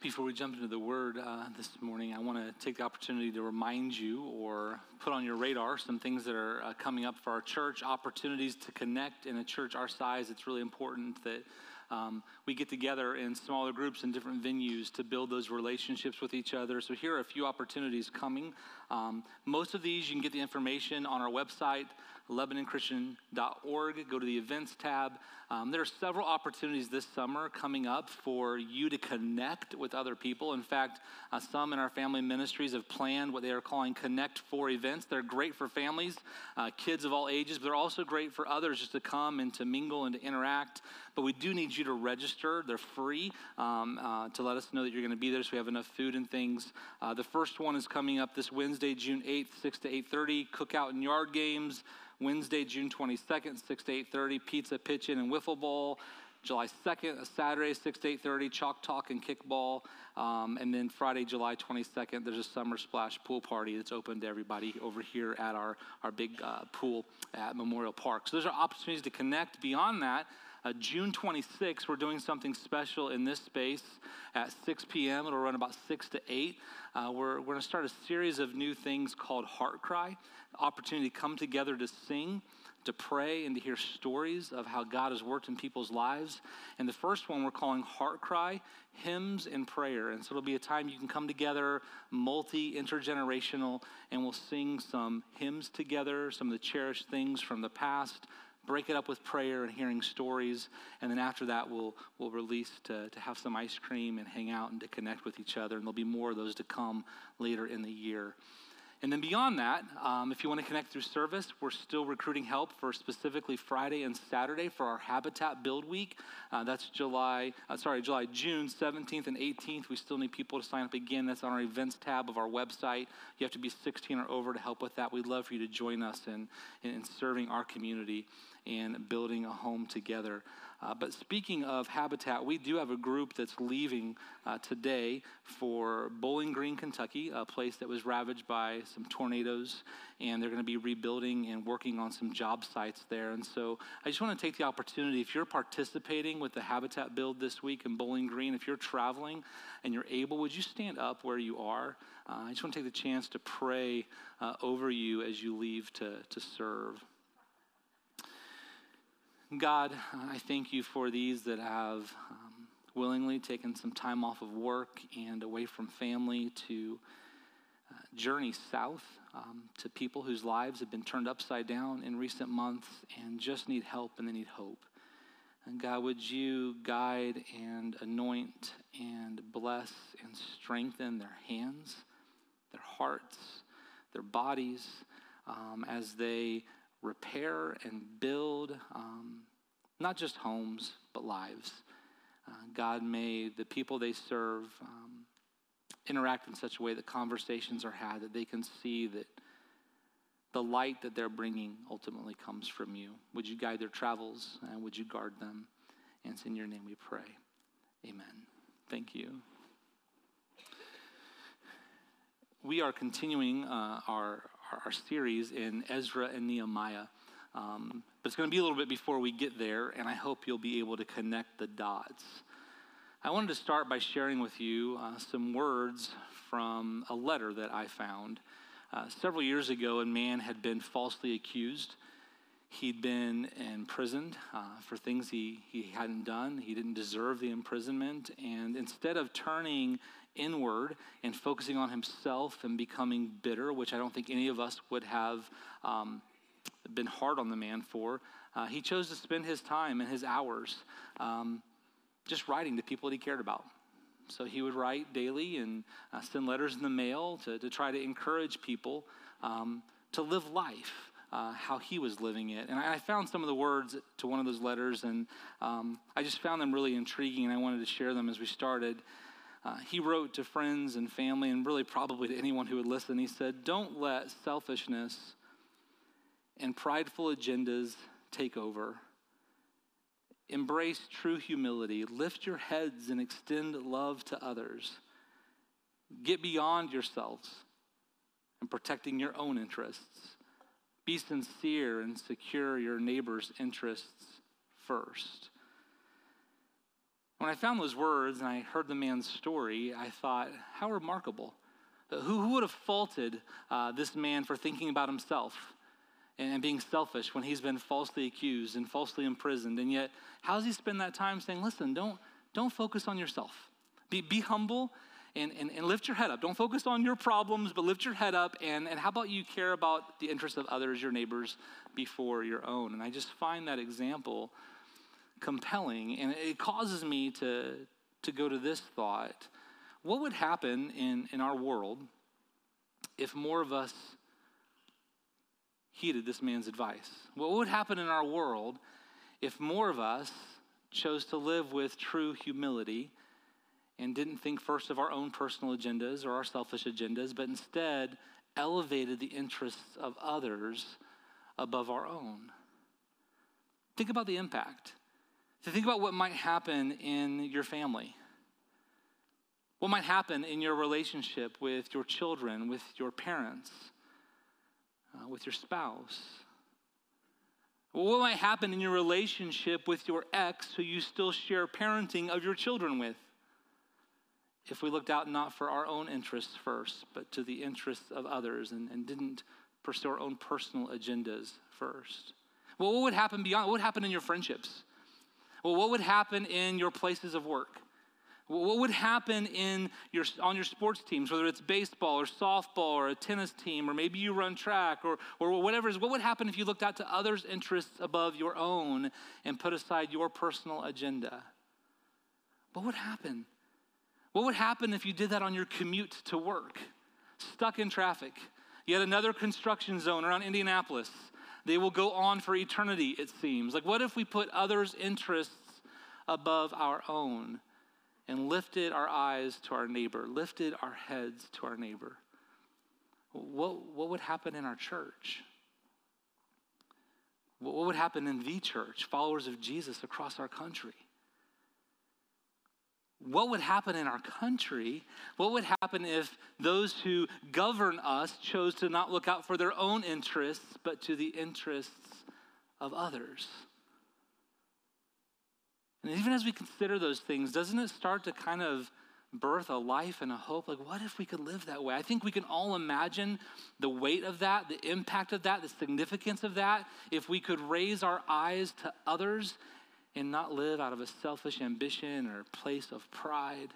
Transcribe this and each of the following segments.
Before we jump into the word uh, this morning, I want to take the opportunity to remind you or put on your radar some things that are uh, coming up for our church, opportunities to connect in a church our size. It's really important that um, we get together in smaller groups in different venues to build those relationships with each other. So, here are a few opportunities coming. Um, most of these, you can get the information on our website, LebanonChristian.org. Go to the events tab. Um, there are several opportunities this summer coming up for you to connect with other people. In fact, uh, some in our family ministries have planned what they are calling Connect For events. They're great for families, uh, kids of all ages, but they're also great for others just to come and to mingle and to interact. But we do need you to register. They're free um, uh, to let us know that you're going to be there so we have enough food and things. Uh, the first one is coming up this Wednesday, June 8th, 6 to 8.30, cookout and yard games. Wednesday, June 22nd, 6 to 8.30, pizza, pitch-in, and wiffle ball. July 2nd, Saturday, 6 to 8.30, chalk talk and kickball. Um, and then Friday, July 22nd, there's a summer splash pool party that's open to everybody over here at our, our big uh, pool at Memorial Park. So those are opportunities to connect. Beyond that, uh, June 26th, we're doing something special in this space at 6 p.m. It'll run about 6 to 8. Uh, we're, we're going to start a series of new things called Heart Cry, opportunity to come together to sing, to pray, and to hear stories of how God has worked in people's lives. And the first one we're calling Heart Cry Hymns and Prayer. And so it'll be a time you can come together, multi intergenerational, and we'll sing some hymns together, some of the cherished things from the past break it up with prayer and hearing stories. And then after that, we'll, we'll release to, to have some ice cream and hang out and to connect with each other. And there'll be more of those to come later in the year. And then beyond that, um, if you want to connect through service, we're still recruiting help for specifically Friday and Saturday for our Habitat Build Week. Uh, that's July, uh, sorry, July, June 17th and 18th. We still need people to sign up again. That's on our events tab of our website. You have to be 16 or over to help with that. We'd love for you to join us in, in serving our community and building a home together. Uh, but speaking of habitat, we do have a group that's leaving uh, today for Bowling Green, Kentucky, a place that was ravaged by some tornadoes, and they're going to be rebuilding and working on some job sites there. And so I just want to take the opportunity, if you're participating with the habitat build this week in Bowling Green, if you're traveling and you're able, would you stand up where you are? Uh, I just want to take the chance to pray uh, over you as you leave to, to serve. God, I thank you for these that have um, willingly taken some time off of work and away from family to uh, journey south um, to people whose lives have been turned upside down in recent months and just need help and they need hope. And God, would you guide and anoint and bless and strengthen their hands, their hearts, their bodies um, as they repair and build um, not just homes, but lives. Uh, God, may the people they serve um, interact in such a way that conversations are had, that they can see that the light that they're bringing ultimately comes from you. Would you guide their travels and would you guard them? And it's in your name we pray. Amen. Thank you. We are continuing uh, our, our series in Ezra and Nehemiah. Um, but it's going to be a little bit before we get there, and I hope you'll be able to connect the dots. I wanted to start by sharing with you uh, some words from a letter that I found. Uh, several years ago, a man had been falsely accused. He'd been imprisoned uh, for things he, he hadn't done. He didn't deserve the imprisonment. And instead of turning inward and focusing on himself and becoming bitter, which I don't think any of us would have um, been hard on the man for, uh, he chose to spend his time and his hours um, just writing to people that he cared about. So he would write daily and uh, send letters in the mail to, to try to encourage people um, to live life uh, how he was living it. And I, I, found some of the words to one of those letters, and um, I just found them really intriguing, and I wanted to share them as we started. Uh, he wrote to friends and family, and really probably to anyone who would listen. He said, Don't let selfishness and prideful agendas take over. Embrace true humility. Lift your heads and extend love to others. Get beyond yourselves and protecting your own interests. Be sincere and secure your neighbor's interests first. When I found those words and I heard the man's story, I thought, how remarkable. Who, who would have faulted uh, this man for thinking about himself and, and being selfish when he's been falsely accused and falsely imprisoned? And yet, how does he spend that time saying, listen, don't, don't focus on yourself? Be, be humble and, and, and lift your head up. Don't focus on your problems, but lift your head up. And, and how about you care about the interests of others, your neighbors, before your own? And I just find that example compelling. And it causes me to, to go to this thought what would happen in, in our world if more of us heeded this man's advice? What would happen in our world if more of us chose to live with true humility and didn't think first of our own personal agendas or our selfish agendas, but instead elevated the interests of others above our own? Think about the impact. To think about what might happen in your family. What might happen in your relationship with your children, with your parents, uh, with your spouse? What might happen in your relationship with your ex who you still share parenting of your children with? If we looked out not for our own interests first, but to the interests of others and, and didn't pursue our own personal agendas first. Well, what would happen beyond? What would happen in your friendships? Well, what would happen in your places of work? What would happen in your, on your sports teams, whether it's baseball or softball or a tennis team, or maybe you run track or, or whatever is, what would happen if you looked out to others' interests above your own and put aside your personal agenda? What would happen? What would happen if you did that on your commute to work, stuck in traffic? Yet another construction zone around Indianapolis. They will go on for eternity, it seems. Like, what if we put others' interests above our own? and lifted our eyes to our neighbor, lifted our heads to our neighbor, what, what would happen in our church? What would happen in the church, followers of Jesus across our country? What would happen in our country? What would happen if those who govern us chose to not look out for their own interests, but to the interests of others? And even as we consider those things, doesn't it start to kind of birth a life and a hope? Like, what if we could live that way? I think we can all imagine the weight of that, the impact of that, the significance of that, if we could raise our eyes to others and not live out of a selfish ambition or place of pride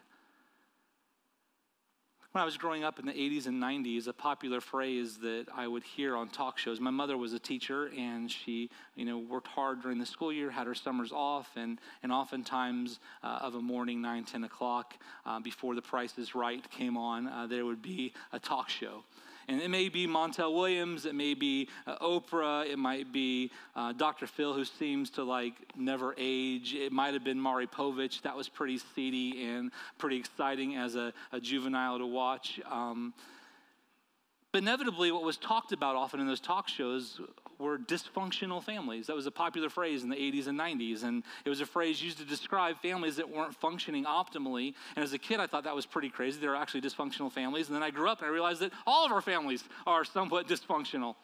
when I was growing up in the 80s and 90s, a popular phrase that I would hear on talk shows. My mother was a teacher, and she, you know, worked hard during the school year, had her summers off, and and oftentimes uh, of a morning, 9, 10 o'clock, uh, before The Price is Right came on, uh, there would be a talk show. And it may be Montel Williams, it may be uh, Oprah, it might be uh, Dr. Phil, who seems to like never age. It might have been Maury Povich. That was pretty seedy and pretty exciting as a, a juvenile to watch. Um, but inevitably, what was talked about often in those talk shows were dysfunctional families. That was a popular phrase in the 80s and 90s. And it was a phrase used to describe families that weren't functioning optimally. And as a kid, I thought that was pretty crazy. There are actually dysfunctional families. And then I grew up and I realized that all of our families are somewhat dysfunctional.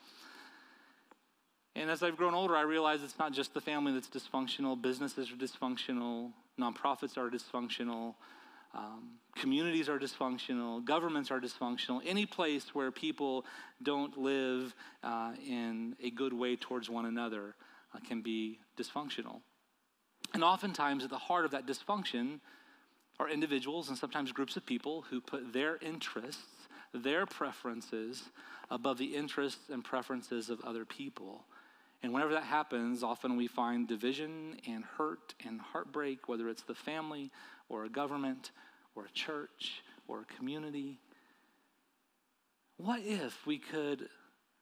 And as I've grown older, I realize it's not just the family that's dysfunctional, businesses are dysfunctional, nonprofits are dysfunctional. Um, communities are dysfunctional, governments are dysfunctional. Any place where people don't live uh, in a good way towards one another uh, can be dysfunctional. And oftentimes, at the heart of that dysfunction are individuals and sometimes groups of people who put their interests, their preferences, above the interests and preferences of other people. And whenever that happens, often we find division and hurt and heartbreak, whether it's the family or a government or a church or a community. What if we could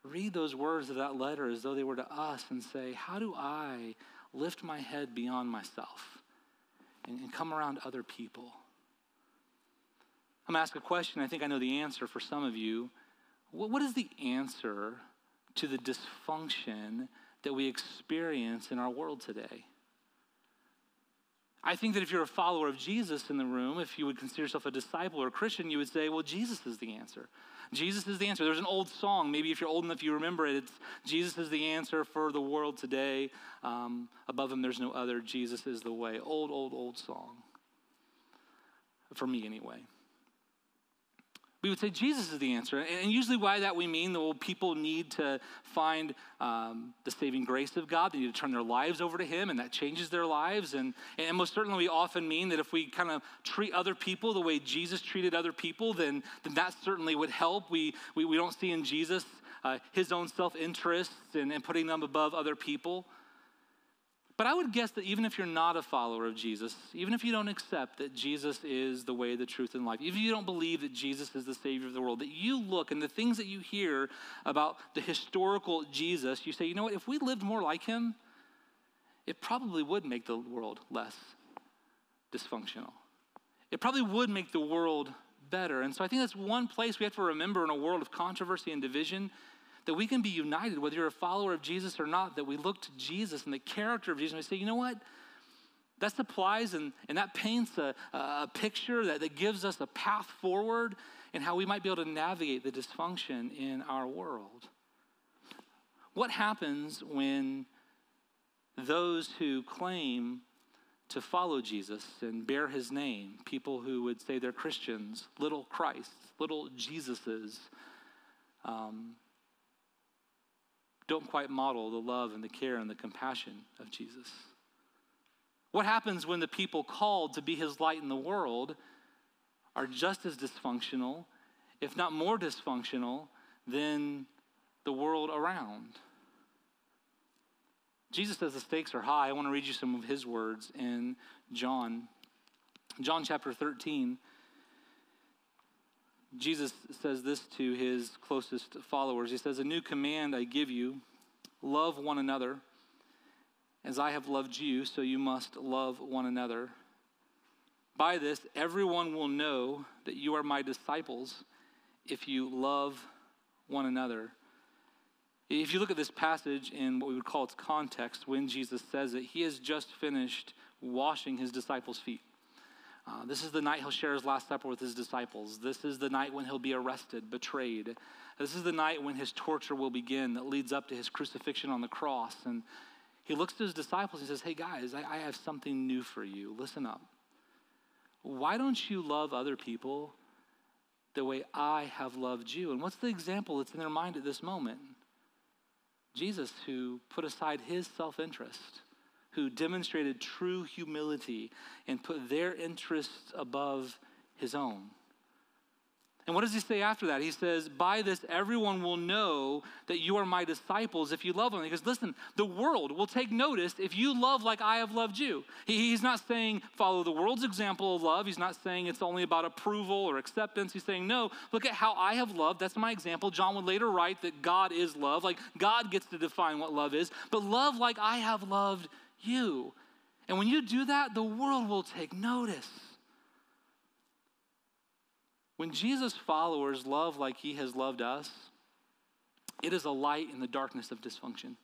read those words of that letter as though they were to us and say, How do I lift my head beyond myself and, and come around other people? I'm going to ask a question. I think I know the answer for some of you. what, what is the answer to the dysfunction that we experience in our world today? I think that if you're a follower of Jesus in the room, if you would consider yourself a disciple or a Christian, you would say, well, Jesus is the answer. Jesus is the answer. There's an old song, maybe if you're old enough, you remember it. It's Jesus is the answer for the world today. Um, above him, there's no other. Jesus is the way. Old, old, old song. for me anyway. We would say Jesus is the answer. And usually, why that we mean, well, people need to find um, the saving grace of God. They need to turn their lives over to Him, and that changes their lives. And, and most certainly, we often mean that if we kind of treat other people the way Jesus treated other people, then, then that certainly would help. We, we, we don't see in Jesus uh, His own self interest and, and putting them above other people. But I would guess that even if you're not a follower of Jesus, even if you don't accept that Jesus is the way, the truth, and life, even if you don't believe that Jesus is the Savior of the world, that you look and the things that you hear about the historical Jesus, you say, you know what, if we lived more like him, it probably would make the world less dysfunctional. It probably would make the world better. And so I think that's one place we have to remember in a world of controversy and division that we can be united, whether you're a follower of Jesus or not, that we look to Jesus and the character of Jesus and we say, you know what? That supplies and, and that paints a, a picture that, that gives us a path forward and how we might be able to navigate the dysfunction in our world. What happens when those who claim to follow Jesus and bear his name, people who would say they're Christians, little Christs, little Jesuses, um, don't quite model the love and the care and the compassion of Jesus? What happens when the people called to be his light in the world are just as dysfunctional, if not more dysfunctional, than the world around? Jesus says the stakes are high. I want to read you some of his words in John. John chapter 13. Jesus says this to his closest followers. He says, A new command I give you love one another. As I have loved you, so you must love one another. By this, everyone will know that you are my disciples if you love one another. If you look at this passage in what we would call its context, when Jesus says it, he has just finished washing his disciples' feet. Uh, this is the night he'll share his Last Supper with his disciples. This is the night when he'll be arrested, betrayed. This is the night when his torture will begin that leads up to his crucifixion on the cross. And he looks to his disciples and says, Hey, guys, I, I have something new for you. Listen up. Why don't you love other people the way I have loved you? And what's the example that's in their mind at this moment? Jesus, who put aside his self interest who demonstrated true humility and put their interests above his own. And what does he say after that? He says, By this, everyone will know that you are my disciples if you love them. He goes, Listen, the world will take notice if you love like I have loved you. He, he's not saying follow the world's example of love. He's not saying it's only about approval or acceptance. He's saying, No, look at how I have loved. That's my example. John would later write that God is love. Like God gets to define what love is. But love like I have loved you. And when you do that, the world will take notice. When Jesus' followers love like he has loved us, it is a light in the darkness of dysfunction.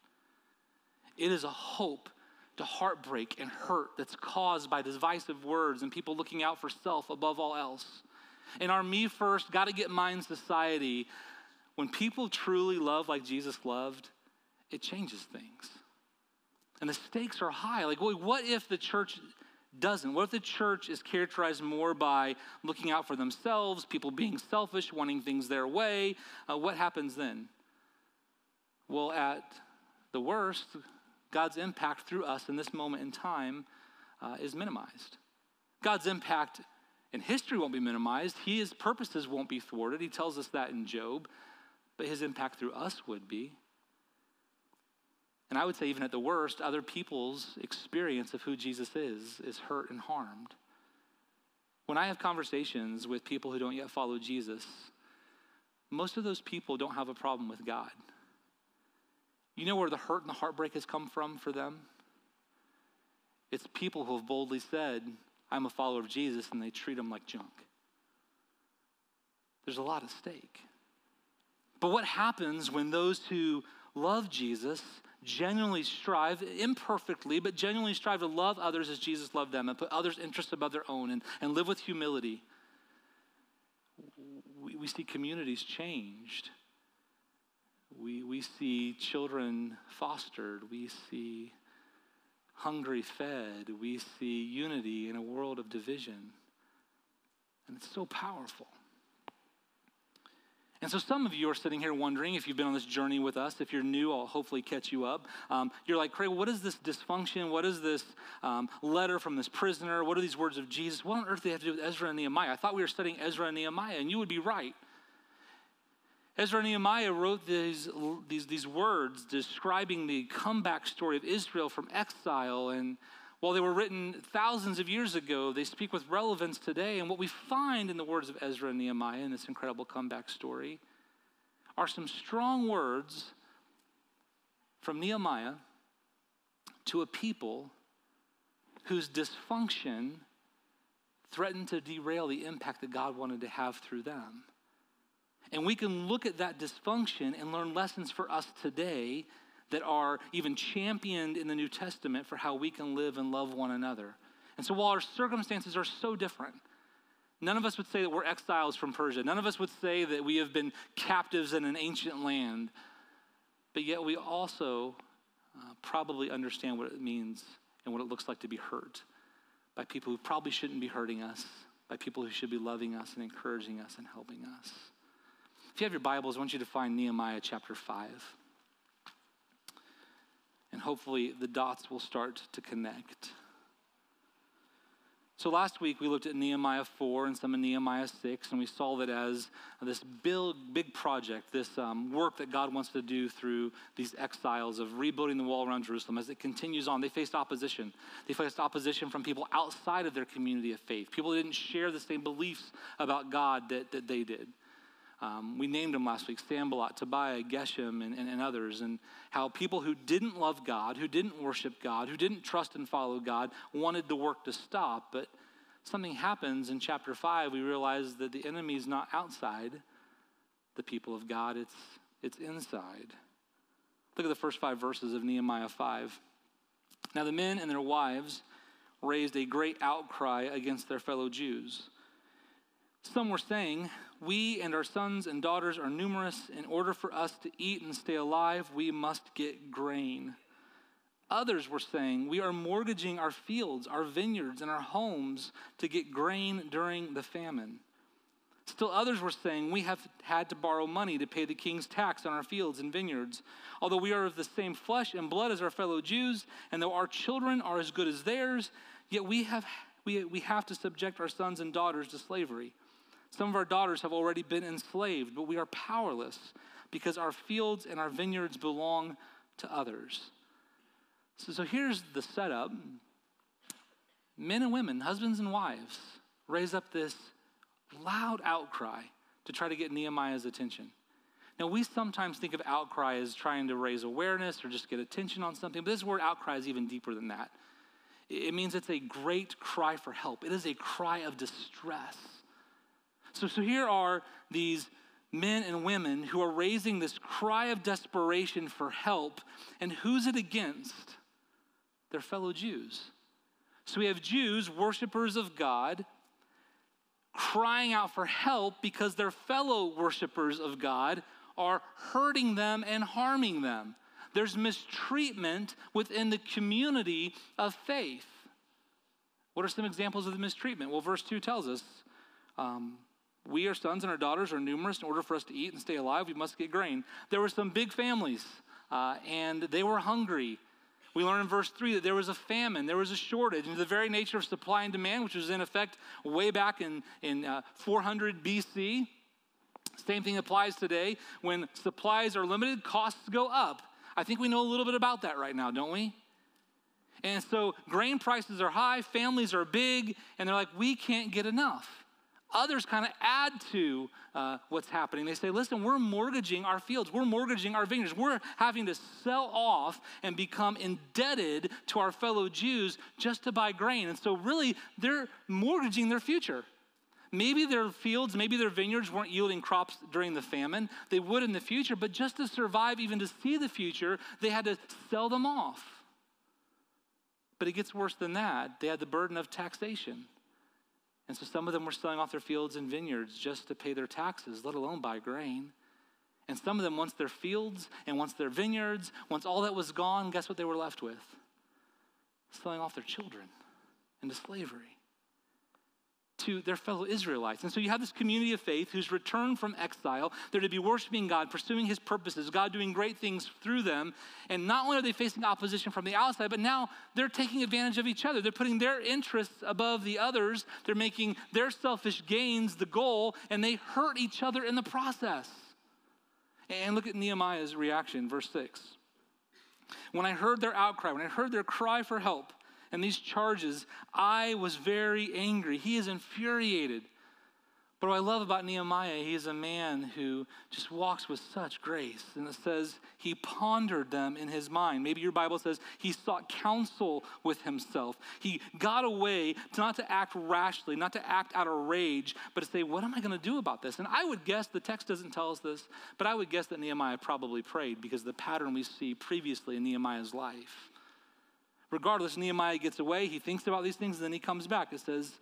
It is a hope to heartbreak and hurt that's caused by divisive words and people looking out for self above all else. In our me first, gotta get mine society, when people truly love like Jesus loved, it changes things. And the stakes are high. Like, what if the church doesn't? What if the church is characterized more by looking out for themselves, people being selfish, wanting things their way? Uh, what happens then? Well, at the worst, God's impact through us in this moment in time uh, is minimized. God's impact in history won't be minimized. His purposes won't be thwarted. He tells us that in Job, but his impact through us would be. And I would say, even at the worst, other people's experience of who Jesus is is hurt and harmed. When I have conversations with people who don't yet follow Jesus, most of those people don't have a problem with God. You know where the hurt and the heartbreak has come from for them? It's people who have boldly said, I'm a follower of Jesus, and they treat him like junk. There's a lot at stake. But what happens when those who love Jesus genuinely strive, imperfectly, but genuinely strive to love others as Jesus loved them and put others' interests above their own and, and live with humility, we, we see communities changed. We, we see children fostered. We see hungry fed. We see unity in a world of division. And it's so powerful. And so some of you are sitting here wondering if you've been on this journey with us. If you're new, I'll hopefully catch you up. Um, you're like, Craig, what is this dysfunction? What is this um, letter from this prisoner? What are these words of Jesus? What on earth do they have to do with Ezra and Nehemiah? I thought we were studying Ezra and Nehemiah, and you would be right. Ezra and Nehemiah wrote these, these, these words describing the comeback story of Israel from exile. And while they were written thousands of years ago, they speak with relevance today. And what we find in the words of Ezra and Nehemiah in this incredible comeback story are some strong words from Nehemiah to a people whose dysfunction threatened to derail the impact that God wanted to have through them. And we can look at that dysfunction and learn lessons for us today that are even championed in the New Testament for how we can live and love one another. And so while our circumstances are so different, none of us would say that we're exiles from Persia. None of us would say that we have been captives in an ancient land. But yet we also uh, probably understand what it means and what it looks like to be hurt by people who probably shouldn't be hurting us, by people who should be loving us and encouraging us and helping us. If you have your Bibles, I want you to find Nehemiah chapter 5. And hopefully the dots will start to connect. So last week we looked at Nehemiah 4 and some of Nehemiah 6, and we saw that as this big, big project, this um, work that God wants to do through these exiles of rebuilding the wall around Jerusalem, as it continues on, they faced opposition. They faced opposition from people outside of their community of faith, people that didn't share the same beliefs about God that, that they did. Um, we named them last week Sanballat, Tobiah, Geshem, and, and, and, others, and how people who didn't love God, who didn't worship God, who didn't trust and follow God, wanted the work to stop. But something happens in chapter 5. We realize that the enemy is not outside the people of God, it's, it's inside. Look at the first five verses of Nehemiah 5. Now the men and their wives raised a great outcry against their fellow Jews. Some were saying, We and our sons and daughters are numerous. In order for us to eat and stay alive, we must get grain. Others were saying, We are mortgaging our fields, our vineyards, and our homes to get grain during the famine. Still, others were saying, We have had to borrow money to pay the king's tax on our fields and vineyards. Although we are of the same flesh and blood as our fellow Jews, and though our children are as good as theirs, yet we have, we, we have to subject our sons and daughters to slavery. Some of our daughters have already been enslaved, but we are powerless because our fields and our vineyards belong to others. So, so here's the setup men and women, husbands and wives, raise up this loud outcry to try to get Nehemiah's attention. Now, we sometimes think of outcry as trying to raise awareness or just get attention on something, but this word outcry is even deeper than that. It means it's a great cry for help, it is a cry of distress. So, so here are these men and women who are raising this cry of desperation for help. And who's it against? Their fellow Jews. So we have Jews, worshipers of God, crying out for help because their fellow worshipers of God are hurting them and harming them. There's mistreatment within the community of faith. What are some examples of the mistreatment? Well, verse 2 tells us um, we, our sons and our daughters, are numerous. In order for us to eat and stay alive, we must get grain. There were some big families, uh, and they were hungry. We learn in verse 3 that there was a famine, there was a shortage. And the very nature of supply and demand, which was in effect way back in, in uh, 400 BC, same thing applies today. When supplies are limited, costs go up. I think we know a little bit about that right now, don't we? And so grain prices are high, families are big, and they're like, we can't get enough. Others kind of add to uh, what's happening. They say, listen, we're mortgaging our fields, we're mortgaging our vineyards, we're having to sell off and become indebted to our fellow Jews just to buy grain. And so, really, they're mortgaging their future. Maybe their fields, maybe their vineyards weren't yielding crops during the famine. They would in the future, but just to survive, even to see the future, they had to sell them off. But it gets worse than that. They had the burden of taxation. And so some of them were selling off their fields and vineyards just to pay their taxes, let alone buy grain. And some of them, once their fields and once their vineyards, once all that was gone, guess what they were left with? Selling off their children into slavery. To their fellow Israelites. And so you have this community of faith who's returned from exile. They're to be worshiping God, pursuing his purposes, God doing great things through them. And not only are they facing opposition from the outside, but now they're taking advantage of each other. They're putting their interests above the others, they're making their selfish gains the goal, and they hurt each other in the process. And look at Nehemiah's reaction, verse 6. When I heard their outcry, when I heard their cry for help, and these charges, I was very angry. He is infuriated. But what I love about Nehemiah, he is a man who just walks with such grace. And it says he pondered them in his mind. Maybe your Bible says he sought counsel with himself. He got away to not to act rashly, not to act out of rage, but to say, what am I going to do about this? And I would guess, the text doesn't tell us this, but I would guess that Nehemiah probably prayed because the pattern we see previously in Nehemiah's life. Regardless, Nehemiah gets away. He thinks about these things, and then he comes back. It says,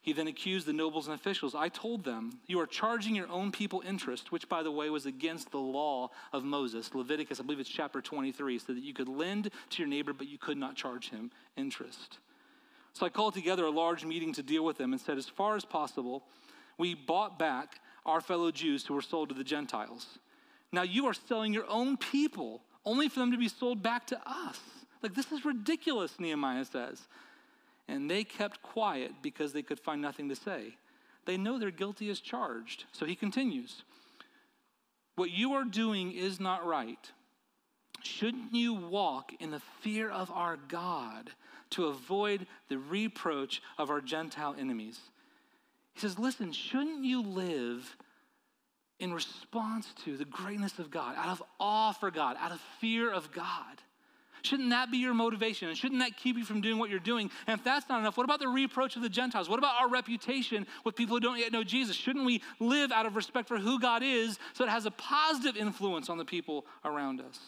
he then accused the nobles and officials. I told them, You are charging your own people interest, which, by the way, was against the law of Moses. Leviticus, I believe it's chapter 23, so that you could lend to your neighbor, but you could not charge him interest. So I called together a large meeting to deal with them and said, As far as possible, we bought back our fellow Jews who were sold to the Gentiles. Now you are selling your own people only for them to be sold back to us. Like, this is ridiculous, Nehemiah says. And they kept quiet because they could find nothing to say. They know they're guilty as charged. So he continues What you are doing is not right. Shouldn't you walk in the fear of our God to avoid the reproach of our Gentile enemies? He says, Listen, shouldn't you live in response to the greatness of God, out of awe for God, out of fear of God? Shouldn't that be your motivation? And shouldn't that keep you from doing what you're doing? And if that's not enough, what about the reproach of the Gentiles? What about our reputation with people who don't yet know Jesus? Shouldn't we live out of respect for who God is so it has a positive influence on the people around us?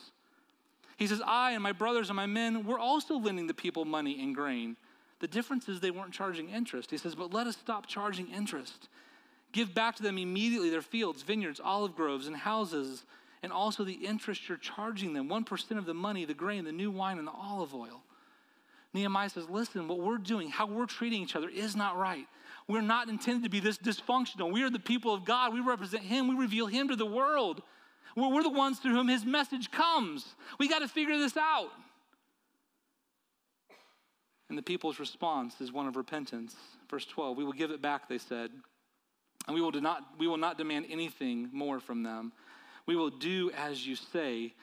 He says, I and my brothers and my men were also lending the people money and grain. The difference is they weren't charging interest. He says, but let us stop charging interest. Give back to them immediately their fields, vineyards, olive groves, and houses and also the interest you're charging them 1% of the money, the grain, the new wine, and the olive oil. Nehemiah says, Listen, what we're doing, how we're treating each other is not right. We're not intended to be this dysfunctional. We are the people of God. We represent Him, we reveal Him to the world. We're, we're the ones through whom His message comes. We got to figure this out. And the people's response is one of repentance. Verse 12, we will give it back, they said, and we will, not, we will not demand anything more from them. We will do as you say.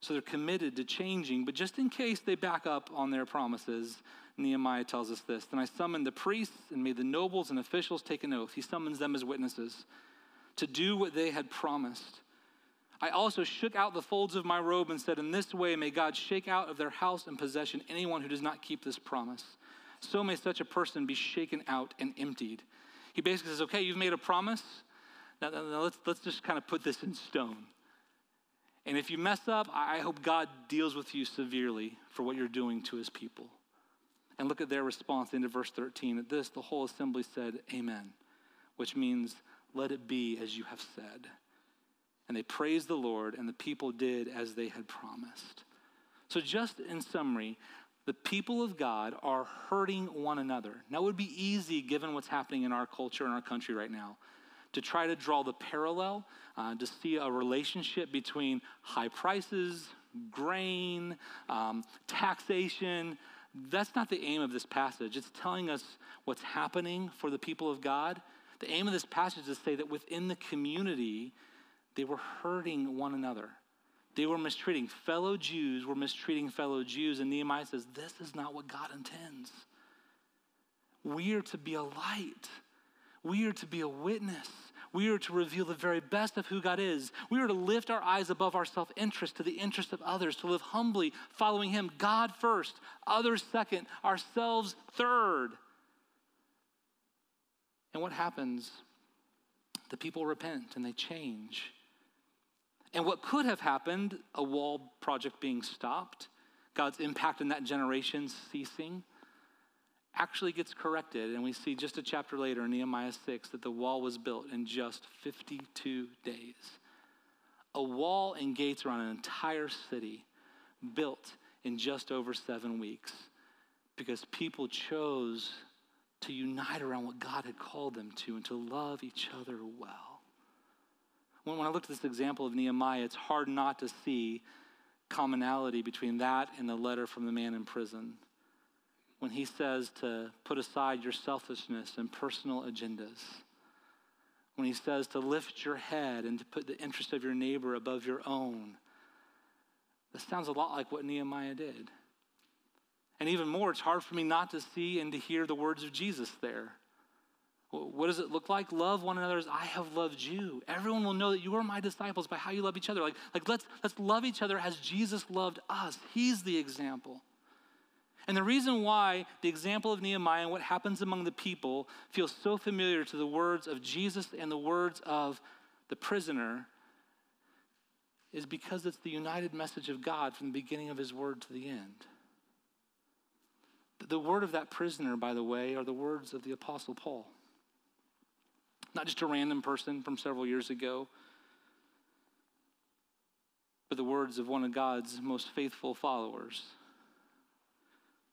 So they're committed to changing. But just in case they back up on their promises, Nehemiah tells us this Then I summoned the priests and made the nobles and officials take an oath. He summons them as witnesses to do what they had promised. I also shook out the folds of my robe and said, In this way may God shake out of their house and possession anyone who does not keep this promise. So may such a person be shaken out and emptied. He basically says, Okay, you've made a promise. Now, now let's, let's just kind of put this in stone. And if you mess up, I hope God deals with you severely for what you're doing to his people. And look at their response into verse 13. At this, the whole assembly said, Amen, which means, Let it be as you have said. And they praised the Lord, and the people did as they had promised. So, just in summary, the people of God are hurting one another. Now, it would be easy given what's happening in our culture and our country right now to try to draw the parallel, uh, to see a relationship between high prices, grain, um, taxation. That's not the aim of this passage. It's telling us what's happening for the people of God. The aim of this passage is to say that within the community, they were hurting one another. They were mistreating. Fellow Jews were mistreating fellow Jews. And Nehemiah says, This is not what God intends. We are to be a light, we are to be a witness. We are to reveal the very best of who God is. We are to lift our eyes above our self interest to the interest of others, to live humbly, following Him, God first, others second, ourselves third. And what happens? The people repent and they change. And what could have happened, a wall project being stopped, God's impact in that generation ceasing actually gets corrected. And we see just a chapter later in Nehemiah 6 that the wall was built in just 52 days. A wall and gates around an entire city built in just over seven weeks because people chose to unite around what God had called them to and to love each other well. When, when I look at this example of Nehemiah, it's hard not to see commonality between that and the letter from the man in prison. When he says to put aside your selfishness and personal agendas, when he says to lift your head and to put the interest of your neighbor above your own. This sounds a lot like what Nehemiah did. And even more, it's hard for me not to see and to hear the words of Jesus there. What does it look like? Love one another as I have loved you. Everyone will know that you are my disciples by how you love each other. Like, like let's, let's love each other as Jesus loved us. He's the example. And the reason why the example of Nehemiah and what happens among the people feels so familiar to the words of Jesus and the words of the prisoner is because it's the united message of God from the beginning of his word to the end. The word of that prisoner, by the way, are the words of the Apostle Paul. Not just a random person from several years ago, but the words of one of God's most faithful followers.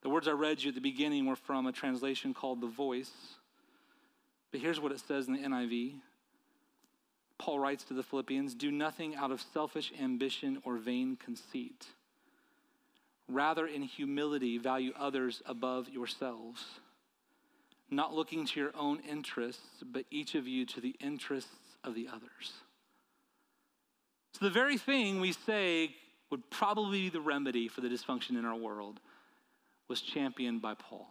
The words I read you at the beginning were from a translation called The Voice. But here's what it says in the NIV Paul writes to the Philippians Do nothing out of selfish ambition or vain conceit. Rather, in humility, value others above yourselves, not looking to your own interests, but each of you to the interests of the others. So, the very thing we say would probably be the remedy for the dysfunction in our world was championed by Paul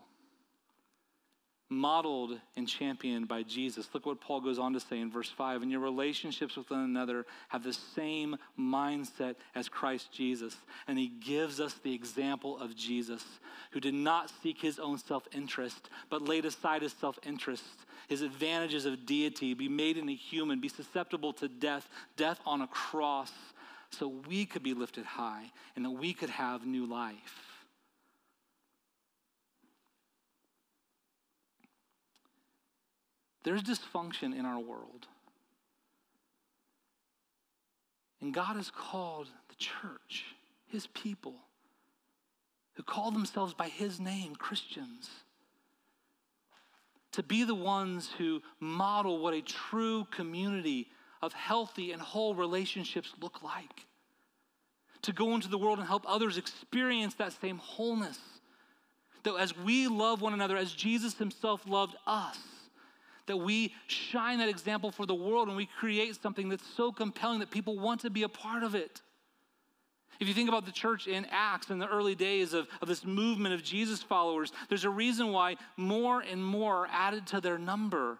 modeled and championed by Jesus. Look what Paul goes on to say in verse 5 and your relationships with one another have the same mindset as Christ Jesus. And he gives us the example of Jesus, who did not seek his own self interest, but laid aside his self interest, his advantages of deity, be made in a human, be susceptible to death, death on a cross, so we could be lifted high and that we could have new life. There's dysfunction in our world. And God has called the church, his people, who call themselves by his name Christians, to be the ones who model what a true community of healthy and whole relationships look like. To go into the world and help others experience that same wholeness. That as we love one another, as Jesus himself loved us, that we shine that example for the world and we create something that's so compelling that people want to be a part of it. If you think about the church in Acts in the early days of, of this movement of Jesus followers, there's a reason why more and more are added to their number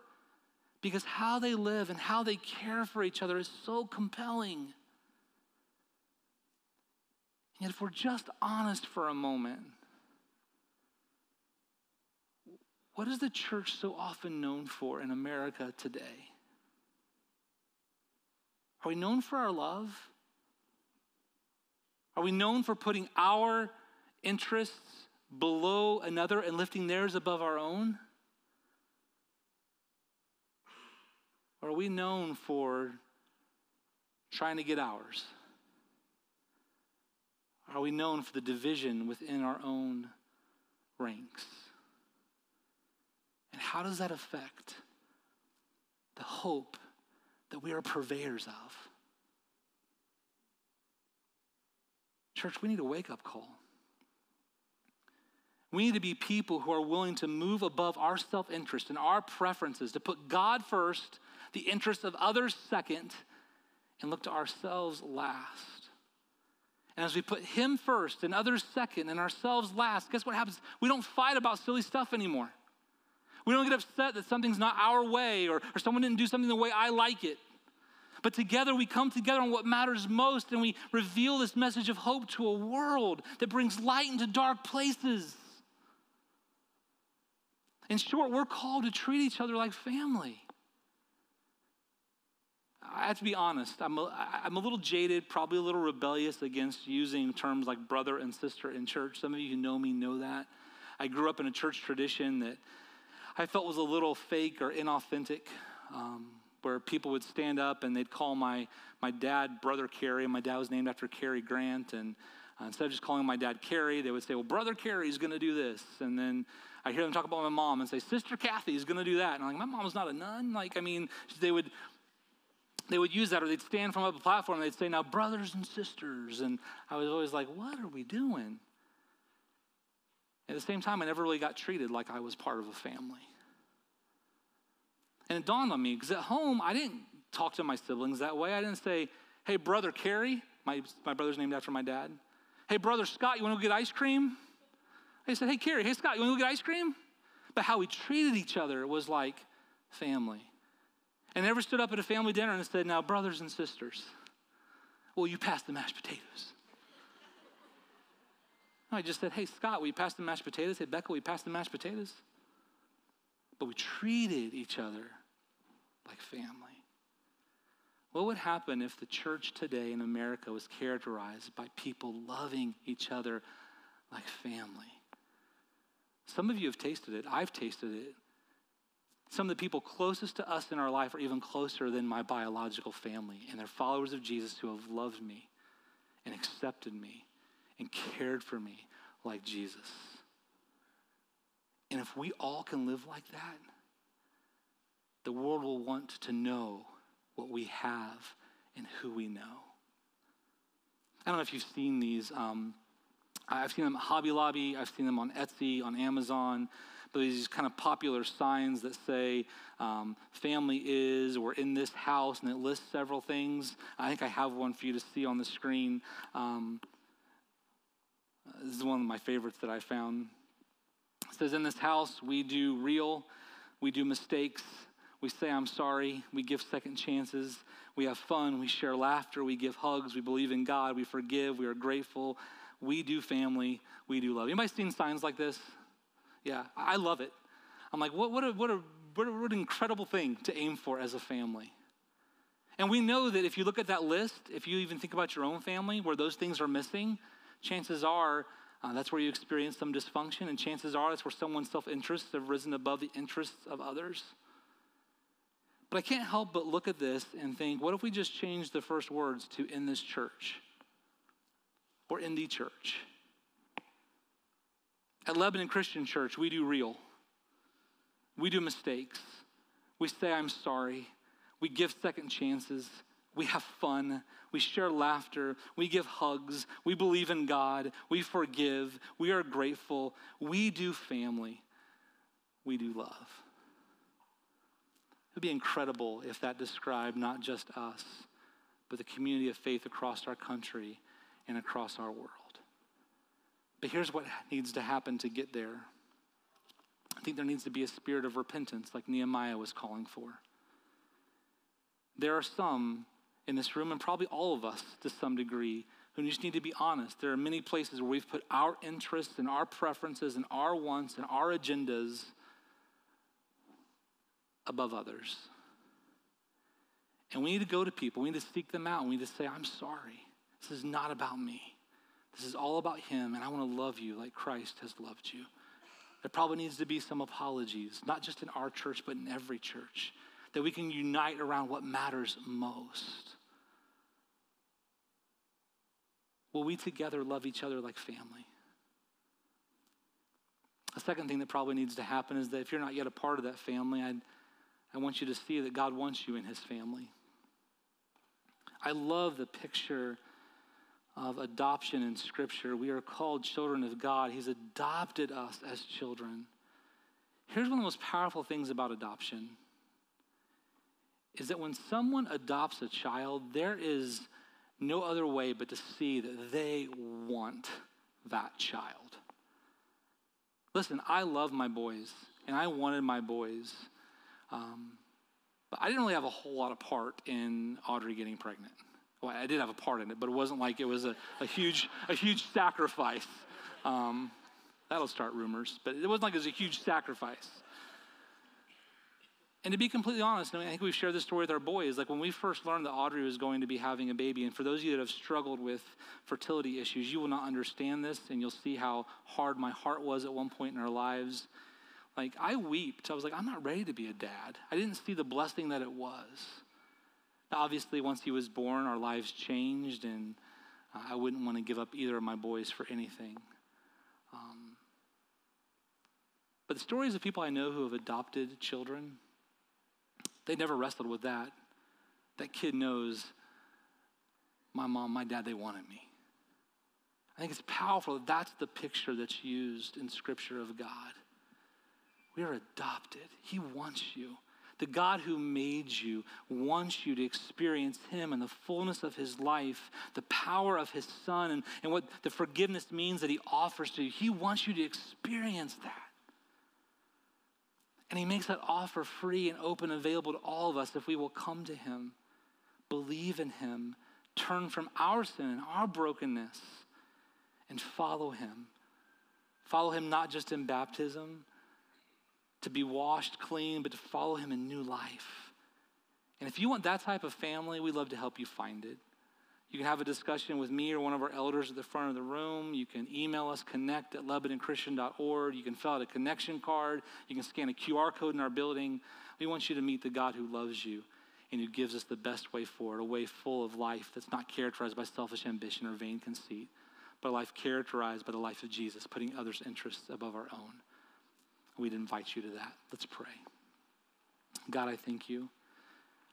because how they live and how they care for each other is so compelling. And yet, if we're just honest for a moment, What is the church so often known for in America today? Are we known for our love? Are we known for putting our interests below another and lifting theirs above our own? Or are we known for trying to get ours? Are we known for the division within our own ranks? And how does that affect the hope that we are purveyors of? Church, we need a wake up call. We need to be people who are willing to move above our self interest and our preferences, to put God first, the interests of others second, and look to ourselves last. And as we put Him first and others second and ourselves last, guess what happens? We don't fight about silly stuff anymore. We don't get upset that something's not our way or, or someone didn't do something the way I like it. But together we come together on what matters most and we reveal this message of hope to a world that brings light into dark places. In short, we're called to treat each other like family. I have to be honest, I'm a, I'm a little jaded, probably a little rebellious against using terms like brother and sister in church. Some of you who know me know that. I grew up in a church tradition that I felt was a little fake or inauthentic, um, where people would stand up and they'd call my, my dad Brother Cary, and my dad was named after Cary Grant, and Uh, instead of just calling my dad Cary, they would say, well, brother going to do this. And then I hear them talk about my mom and say, sister Kathy's to do that. And I'm like, my mom's not a nun. Like, I mean, they would, they would use that or they'd stand from up a platform and they'd say, now brothers and sisters. And I was always like, what are we doing? At the same time, I never really got treated like I was part of a family. And it dawned on me because at home, I didn't talk to my siblings that way. I didn't say, hey, brother Cary, my, my brother's named after my dad. Hey, brother Scott, you want to go get ice cream? I said, hey, Cary, hey, Scott, you want to go get ice cream? But how we treated each other was like family. And never stood up at a family dinner and said, now, brothers and sisters, will you pass the mashed potatoes? No, I just said, hey, Scott, will you pass the mashed potatoes? Hey, Becca, will you pass the mashed potatoes? But we treated each other like family. What would happen if the church today in America was characterized by people loving each other like family? Some of you have tasted it. I've tasted it. Some of the people closest to us in our life are even closer than my biological family, and they're followers of Jesus who have loved me and accepted me and cared for me like Jesus. And if we all can live like that, the world will want to know what we have and who we know. I don't know if you've seen these. Um, I've seen them at Hobby Lobby, I've seen them on Etsy, on Amazon. But these kind of popular signs that say um, family is or in this house, and it lists several things. I think I have one for you to see on the screen. Um, Uh, this is one of my favorites that I found. It says, In this house, we do real, we do mistakes, we say, I'm sorry. We give second chances. We have fun. We share laughter. We give hugs. We believe in God. We forgive. We are grateful. We do family. We do love. Anybody seen signs like this? Yeah, I love it. I'm like, what, what, a, what, a, what, a, what an incredible thing to aim for as a family. And we know that if you look at that list, if you even think about your own family where those things are missing, chances are uh, that's where you experience some dysfunction, and chances are that's where someone's self interests have risen above the interests of others. But I can't help but look at this and think, what if we just change the first words to in this church or in the church? At Lebanon Christian Church, we do real. We do mistakes. We say, I'm sorry. We give second chances. We have fun. We share laughter. We give hugs. We believe in God. We forgive. We are grateful. We do family. We do love. It would be incredible if that described not just us, but the community of faith across our country and across our world. But here's what needs to happen to get there. I think there needs to be a spirit of repentance, like Nehemiah was calling for. There are some in this room, and probably all of us to some degree, who just need to be honest. There are many places where we've put our interests and our preferences and our wants and our agendas above others. And we need to go to people, we need to seek them out, we need to say, I'm sorry. This is not about me. This is all about Him, and I want to love you like Christ has loved you. There probably needs to be some apologies, not just in our church, but in every church, that we can unite around what matters most. Will we together love each other like family? A second thing that probably needs to happen is that if you're not yet a part of that family, I'd I want you to see that God wants you in his family. I love the picture of adoption in Scripture. We are called children of God, He's adopted us as children. Here's one of the most powerful things about adoption is that when someone adopts a child, there is no other way but to see that they want that child. Listen, I love my boys, and I wanted my boys. Um, but I didn't really have a whole lot of part in Audrey getting pregnant. Well, I did have a part in it, but it wasn't like it was a, a huge, a huge sacrifice. Um, that'll start rumors, but it wasn't like it was a huge sacrifice. And to be completely honest, I, mean, I think we've shared this story with our boys. Like when we first learned that Audrey was going to be having a baby, and for those of you that have struggled with fertility issues, you will not understand this, and you'll see how hard my heart was at one point in our lives. Like, I wept. I was like, I'm not ready to be a dad. I didn't see the blessing that it was. Now, obviously, once he was born, our lives changed, and Uh, I wouldn't want to give up either of my boys for anything. Um, but the stories of people I know who have adopted children, they never wrestled with that. That kid knows my mom, my dad, they wanted me. I think it's powerful. That's the picture that's used in Scripture of God. We are adopted. He wants you. The God who made you wants you to experience Him and the fullness of His life, the power of His Son, and, and what the forgiveness means that He offers to you. He wants you to experience that. And He makes that offer free and open, available to all of us if we will come to Him, believe in Him, turn from our sin and our brokenness, and follow Him. Follow Him not just in baptism, to be washed clean, but to follow Him in new life. And if you want that type of family, we'd love to help you find it. You can have a discussion with me or one of our elders at the front of the room. You can email us, connect at LebanonChristian.org. You can fill out a connection card. You can scan a QR code in our building. We want you to meet the God who loves you and who gives us the best way forward, a way full of life that's not characterized by selfish ambition or vain conceit, but a life characterized by the life of Jesus, putting others' interests above our own. We'd invite you to that. Let's pray. God, I thank you.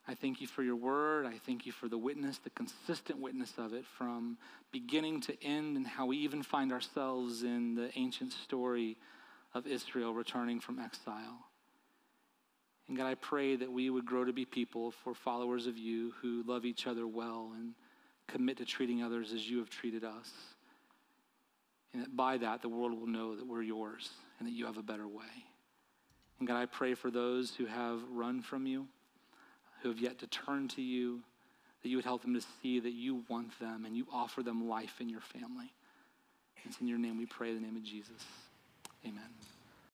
I thank you for your word. I thank you for the witness, the consistent witness of it from beginning to end, and how we even find ourselves in the ancient story of Israel returning from exile. And God, I pray that we would grow to be people for followers of you who love each other well and commit to treating others as you have treated us. And that by that, the world will know that we're yours and that you have a better way. And God, I pray for those who have run from you who have yet to turn to you, that you would help them to see that you want them and you offer them life in your family. It's in your name we pray, in the name of Jesus. Amen.